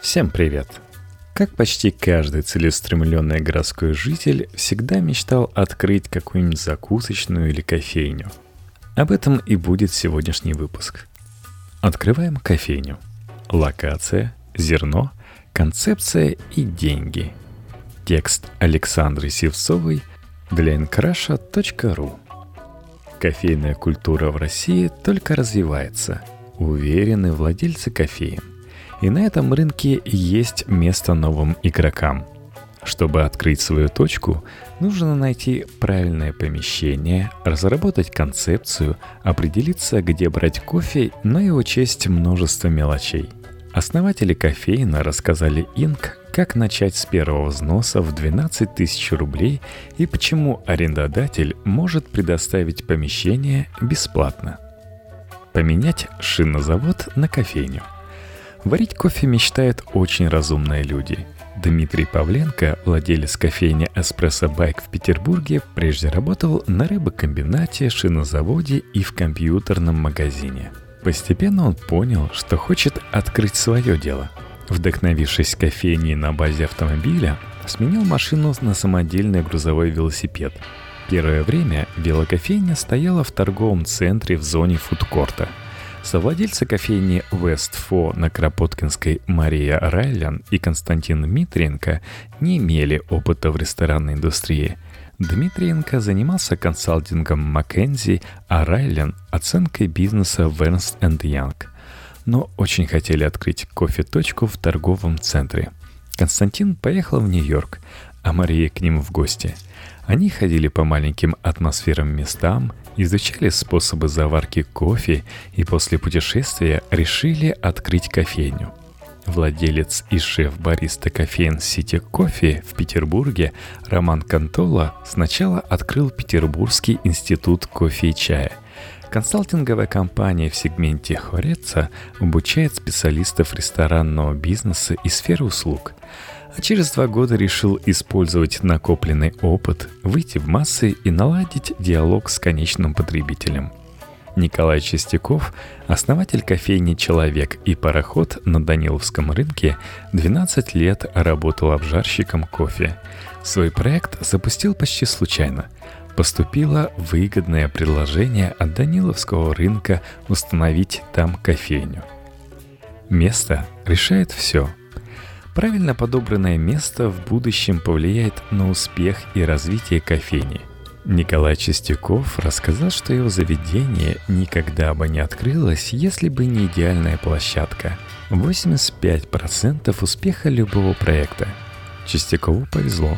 Всем привет! Как почти каждый целеустремленный городской житель всегда мечтал открыть какую-нибудь закусочную или кофейню. Об этом и будет сегодняшний выпуск. Открываем кофейню. Локация, зерно, концепция и деньги. Текст Александры Севцовой для nkrasha.ru Кофейная культура в России только развивается. Уверены владельцы кофеин. И на этом рынке есть место новым игрокам. Чтобы открыть свою точку, нужно найти правильное помещение, разработать концепцию, определиться, где брать кофе, но и учесть множество мелочей. Основатели кофеина рассказали Инк, как начать с первого взноса в 12 тысяч рублей и почему арендодатель может предоставить помещение бесплатно. Поменять шинозавод на кофейню – Варить кофе мечтают очень разумные люди. Дмитрий Павленко, владелец кофейни «Эспрессо Байк» в Петербурге, прежде работал на рыбокомбинате, шинозаводе и в компьютерном магазине. Постепенно он понял, что хочет открыть свое дело. Вдохновившись кофейней на базе автомобиля, сменил машину на самодельный грузовой велосипед. Первое время велокофейня стояла в торговом центре в зоне фудкорта – Совладельцы кофейни Вестфо на Кропоткинской Мария Райлян и Константин Дмитриенко не имели опыта в ресторанной индустрии. Дмитриенко занимался консалтингом Маккензи, а Райлян – оценкой бизнеса Вернст Янг. Но очень хотели открыть кофе-точку в торговом центре. Константин поехал в Нью-Йорк, а Мария к ним в гости. Они ходили по маленьким атмосферам местам – изучали способы заварки кофе и после путешествия решили открыть кофейню. Владелец и шеф-бариста кофеин Сити Кофе в Петербурге Роман Кантола сначала открыл Петербургский институт кофе и чая. Консалтинговая компания в сегменте Хореца обучает специалистов ресторанного бизнеса и сферы услуг – а через два года решил использовать накопленный опыт, выйти в массы и наладить диалог с конечным потребителем. Николай Чистяков, основатель кофейни «Человек» и «Пароход» на Даниловском рынке, 12 лет работал обжарщиком кофе. Свой проект запустил почти случайно. Поступило выгодное предложение от Даниловского рынка установить там кофейню. Место решает все – Правильно подобранное место в будущем повлияет на успех и развитие кофейни. Николай Чистяков рассказал, что его заведение никогда бы не открылось, если бы не идеальная площадка. 85% успеха любого проекта. Чистякову повезло.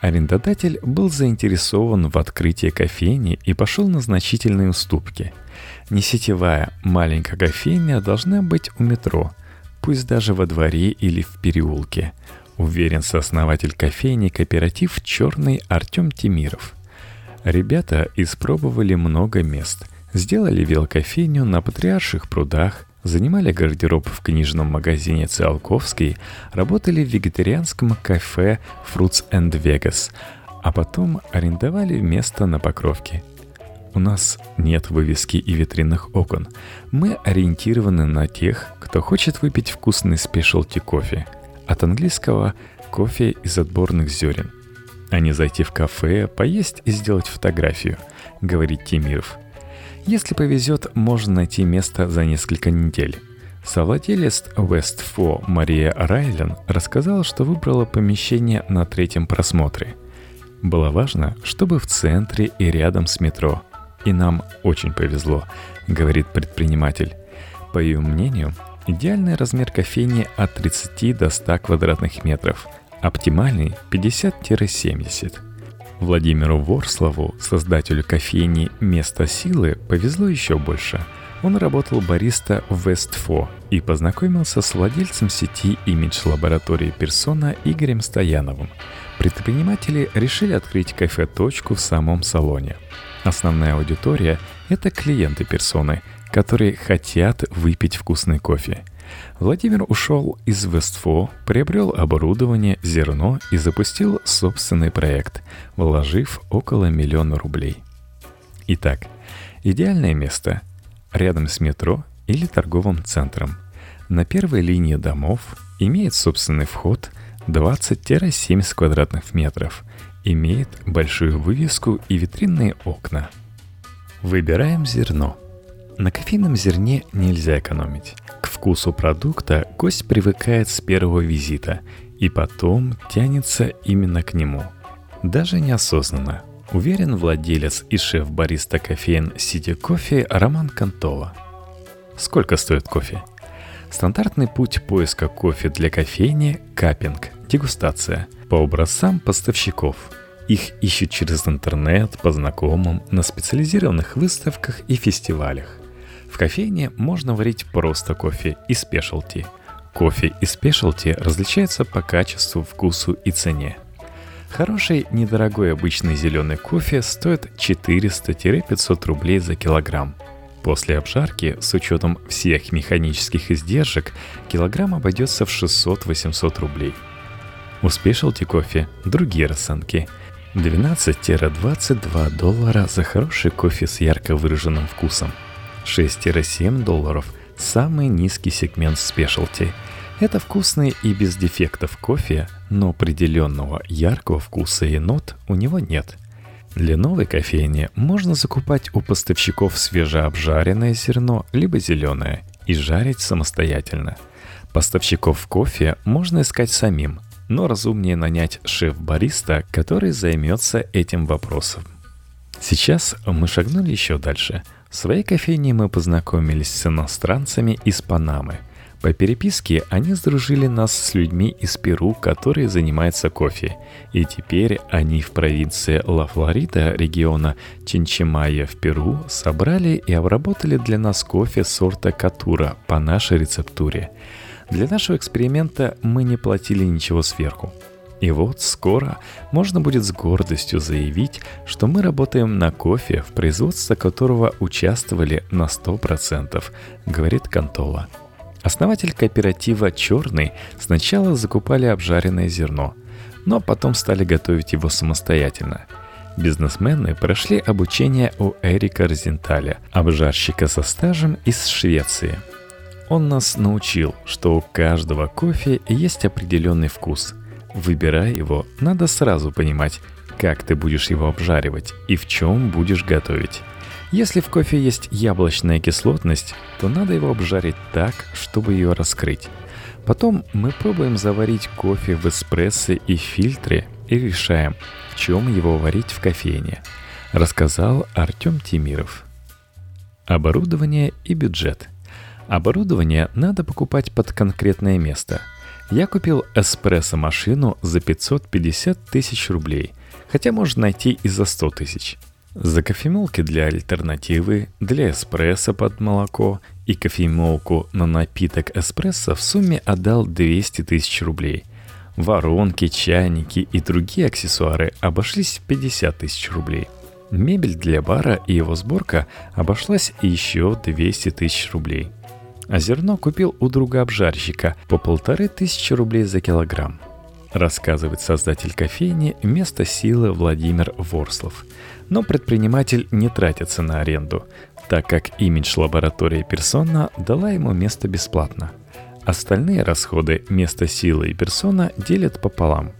Арендодатель был заинтересован в открытии кофейни и пошел на значительные уступки. Не сетевая маленькая кофейня должна быть у метро – пусть даже во дворе или в переулке, уверен сооснователь кофейни кооператив «Черный» Артем Тимиров. Ребята испробовали много мест, сделали велокофейню на Патриарших прудах, занимали гардероб в книжном магазине Циолковский, работали в вегетарианском кафе Fruits and Vegas, а потом арендовали место на Покровке – у нас нет вывески и витринных окон. Мы ориентированы на тех, кто хочет выпить вкусный спешлти кофе. От английского «кофе из отборных зерен». А не зайти в кафе, поесть и сделать фотографию, говорит Тимиров. Если повезет, можно найти место за несколько недель. Совладелец Westfo Мария Райлен рассказала, что выбрала помещение на третьем просмотре. Было важно, чтобы в центре и рядом с метро – и нам очень повезло, говорит предприниматель. По ее мнению, идеальный размер кофейни от 30 до 100 квадратных метров, оптимальный 50-70. Владимиру Ворслову, создателю кофейни «Место силы», повезло еще больше. Он работал бариста в Вестфо и познакомился с владельцем сети имидж-лаборатории «Персона» Игорем Стояновым. Предприниматели решили открыть кафе-точку в самом салоне – Основная аудитория – это клиенты персоны, которые хотят выпить вкусный кофе. Владимир ушел из Вестфо, приобрел оборудование, зерно и запустил собственный проект, вложив около миллиона рублей. Итак, идеальное место – рядом с метро или торговым центром. На первой линии домов имеет собственный вход 20-70 квадратных метров, имеет большую вывеску и витринные окна. Выбираем зерно. На кофейном зерне нельзя экономить. К вкусу продукта гость привыкает с первого визита и потом тянется именно к нему. Даже неосознанно. Уверен владелец и шеф-бариста кофеин City Coffee Роман Кантова. Сколько стоит кофе? Стандартный путь поиска кофе для кофейни – капинг, дегустация, по образцам поставщиков. Их ищут через интернет, по знакомым, на специализированных выставках и фестивалях. В кофейне можно варить просто кофе и спешалти. Кофе и спешалти различаются по качеству, вкусу и цене. Хороший недорогой обычный зеленый кофе стоит 400-500 рублей за килограмм. После обжарки, с учетом всех механических издержек, килограмм обойдется в 600-800 рублей. У спешалти кофе другие расценки. 12-22 доллара за хороший кофе с ярко выраженным вкусом – 6-7 долларов – самый низкий сегмент спешалти. Это вкусный и без дефектов кофе, но определенного яркого вкуса и нот у него нет. Для новой кофейни можно закупать у поставщиков свежеобжаренное зерно либо зеленое и жарить самостоятельно. Поставщиков кофе можно искать самим, но разумнее нанять шеф-бариста, который займется этим вопросом. Сейчас мы шагнули еще дальше – в своей кофейне мы познакомились с иностранцами из Панамы. По переписке они сдружили нас с людьми из Перу, которые занимаются кофе. И теперь они в провинции Ла-Флорида региона Чинчимая в Перу собрали и обработали для нас кофе сорта Катура по нашей рецептуре. Для нашего эксперимента мы не платили ничего сверху. И вот скоро можно будет с гордостью заявить, что мы работаем на кофе, в производстве которого участвовали на 100%, говорит Кантола. Основатель кооператива «Черный» сначала закупали обжаренное зерно, но потом стали готовить его самостоятельно. Бизнесмены прошли обучение у Эрика Розенталя, обжарщика со стажем из Швеции. Он нас научил, что у каждого кофе есть определенный вкус – Выбирая его, надо сразу понимать, как ты будешь его обжаривать и в чем будешь готовить. Если в кофе есть яблочная кислотность, то надо его обжарить так, чтобы ее раскрыть. Потом мы пробуем заварить кофе в эспрессо и фильтре и решаем, в чем его варить в кофейне, рассказал Артем Тимиров. Оборудование и бюджет. Оборудование надо покупать под конкретное место – я купил эспрессо-машину за 550 тысяч рублей, хотя можно найти и за 100 тысяч. За кофемолки для альтернативы, для эспрессо под молоко и кофемолку на напиток эспрессо в сумме отдал 200 тысяч рублей. Воронки, чайники и другие аксессуары обошлись в 50 тысяч рублей. Мебель для бара и его сборка обошлась еще 200 тысяч рублей – а зерно купил у друга обжарщика по полторы тысячи рублей за килограмм. Рассказывает создатель кофейни «Место силы» Владимир Ворслов. Но предприниматель не тратится на аренду, так как имидж лаборатории Персона дала ему место бесплатно. Остальные расходы место силы и персона делят пополам.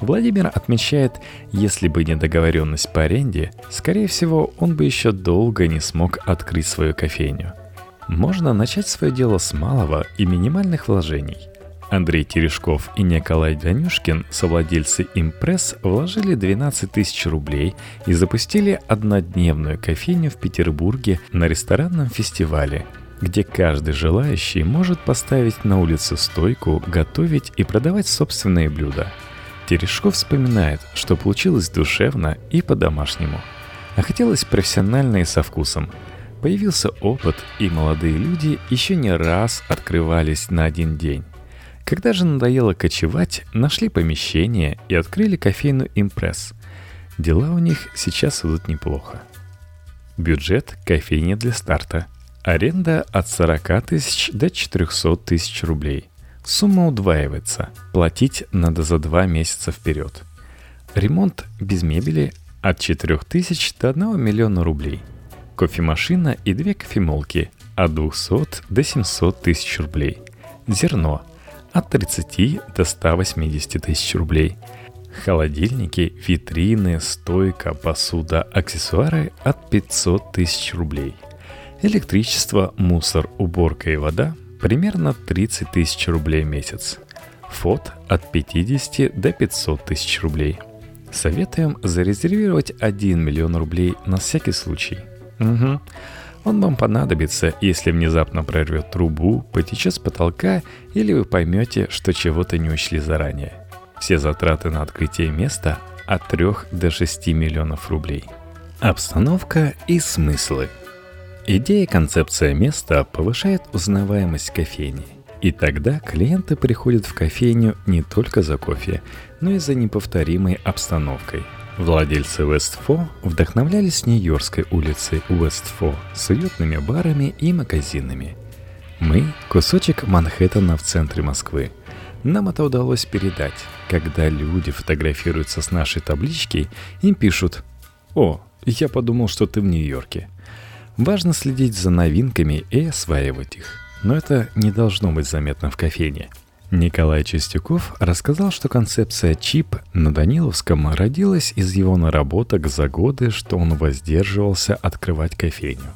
Владимир отмечает, если бы не договоренность по аренде, скорее всего, он бы еще долго не смог открыть свою кофейню – можно начать свое дело с малого и минимальных вложений. Андрей Терешков и Николай Данюшкин, совладельцы «Импресс», вложили 12 тысяч рублей и запустили однодневную кофейню в Петербурге на ресторанном фестивале, где каждый желающий может поставить на улице стойку, готовить и продавать собственные блюда. Терешков вспоминает, что получилось душевно и по-домашнему. А хотелось профессионально и со вкусом – Появился опыт, и молодые люди еще не раз открывались на один день. Когда же надоело кочевать, нашли помещение и открыли кофейную «Импресс». Дела у них сейчас идут неплохо. Бюджет кофейни для старта. Аренда от 40 тысяч до 400 тысяч рублей. Сумма удваивается. Платить надо за два месяца вперед. Ремонт без мебели от 4 тысяч до 1 миллиона рублей – кофемашина и две кофемолки от 200 до 700 тысяч рублей. Зерно от 30 до 180 тысяч рублей. Холодильники, витрины, стойка, посуда, аксессуары от 500 тысяч рублей. Электричество, мусор, уборка и вода примерно 30 тысяч рублей в месяц. Фот от 50 до 500 тысяч рублей. Советуем зарезервировать 1 миллион рублей на всякий случай. Угу. Он вам понадобится, если внезапно прорвет трубу, потечет с потолка или вы поймете, что чего-то не учли заранее. Все затраты на открытие места от 3 до 6 миллионов рублей. Обстановка и смыслы. Идея концепция места повышает узнаваемость кофейни. И тогда клиенты приходят в кофейню не только за кофе, но и за неповторимой обстановкой. Владельцы Вестфо вдохновлялись Нью-Йоркской улицей Вестфо с уютными барами и магазинами. Мы – кусочек Манхэттена в центре Москвы. Нам это удалось передать. Когда люди фотографируются с нашей таблички, им пишут «О, я подумал, что ты в Нью-Йорке». Важно следить за новинками и осваивать их. Но это не должно быть заметно в кофейне – Николай Чистяков рассказал, что концепция чип на Даниловском родилась из его наработок за годы, что он воздерживался открывать кофейню.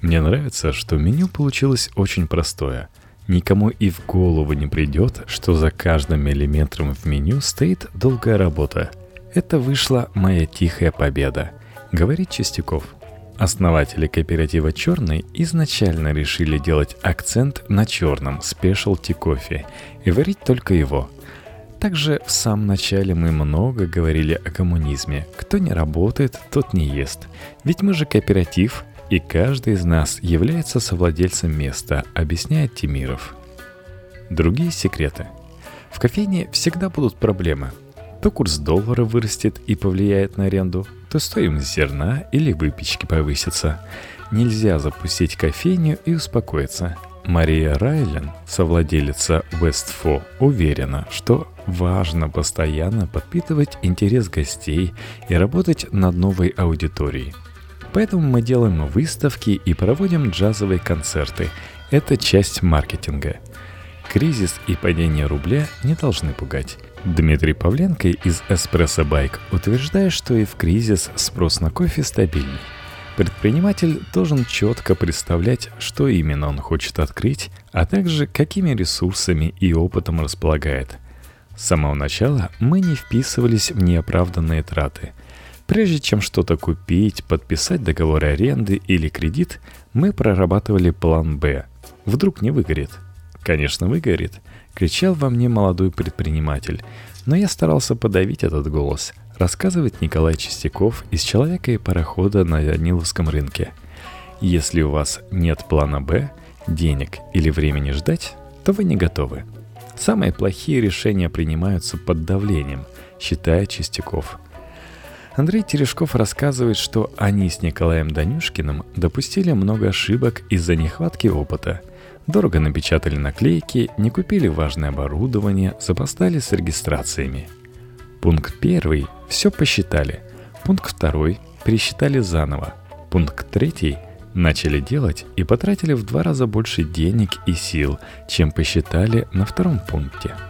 Мне нравится, что меню получилось очень простое. Никому и в голову не придет, что за каждым элементом в меню стоит долгая работа. Это вышла моя тихая победа, говорит Чистяков – Основатели кооператива «Черный» изначально решили делать акцент на черном спешалти кофе и варить только его. Также в самом начале мы много говорили о коммунизме. Кто не работает, тот не ест. Ведь мы же кооператив, и каждый из нас является совладельцем места, объясняет Тимиров. Другие секреты. В кофейне всегда будут проблемы. То курс доллара вырастет и повлияет на аренду – то стоимость зерна или выпечки повысится. Нельзя запустить кофейню и успокоиться. Мария Райлен, совладелица Westfo, уверена, что важно постоянно подпитывать интерес гостей и работать над новой аудиторией. Поэтому мы делаем выставки и проводим джазовые концерты. Это часть маркетинга. Кризис и падение рубля не должны пугать. Дмитрий Павленко из Espresso Bike утверждает, что и в кризис спрос на кофе стабильный. Предприниматель должен четко представлять, что именно он хочет открыть, а также какими ресурсами и опытом располагает. С самого начала мы не вписывались в неоправданные траты. Прежде чем что-то купить, подписать договор аренды или кредит, мы прорабатывали план «Б». Вдруг не выгорит. Конечно, выгорит – кричал во мне молодой предприниматель, но я старался подавить этот голос, рассказывает Николай Чистяков из «Человека и парохода» на Даниловском рынке. Если у вас нет плана «Б», денег или времени ждать, то вы не готовы. Самые плохие решения принимаются под давлением, считает Чистяков. Андрей Терешков рассказывает, что они с Николаем Данюшкиным допустили много ошибок из-за нехватки опыта – Дорого напечатали наклейки, не купили важное оборудование, запостали с регистрациями. Пункт первый – все посчитали. Пункт второй – пересчитали заново. Пункт третий – начали делать и потратили в два раза больше денег и сил, чем посчитали на втором пункте –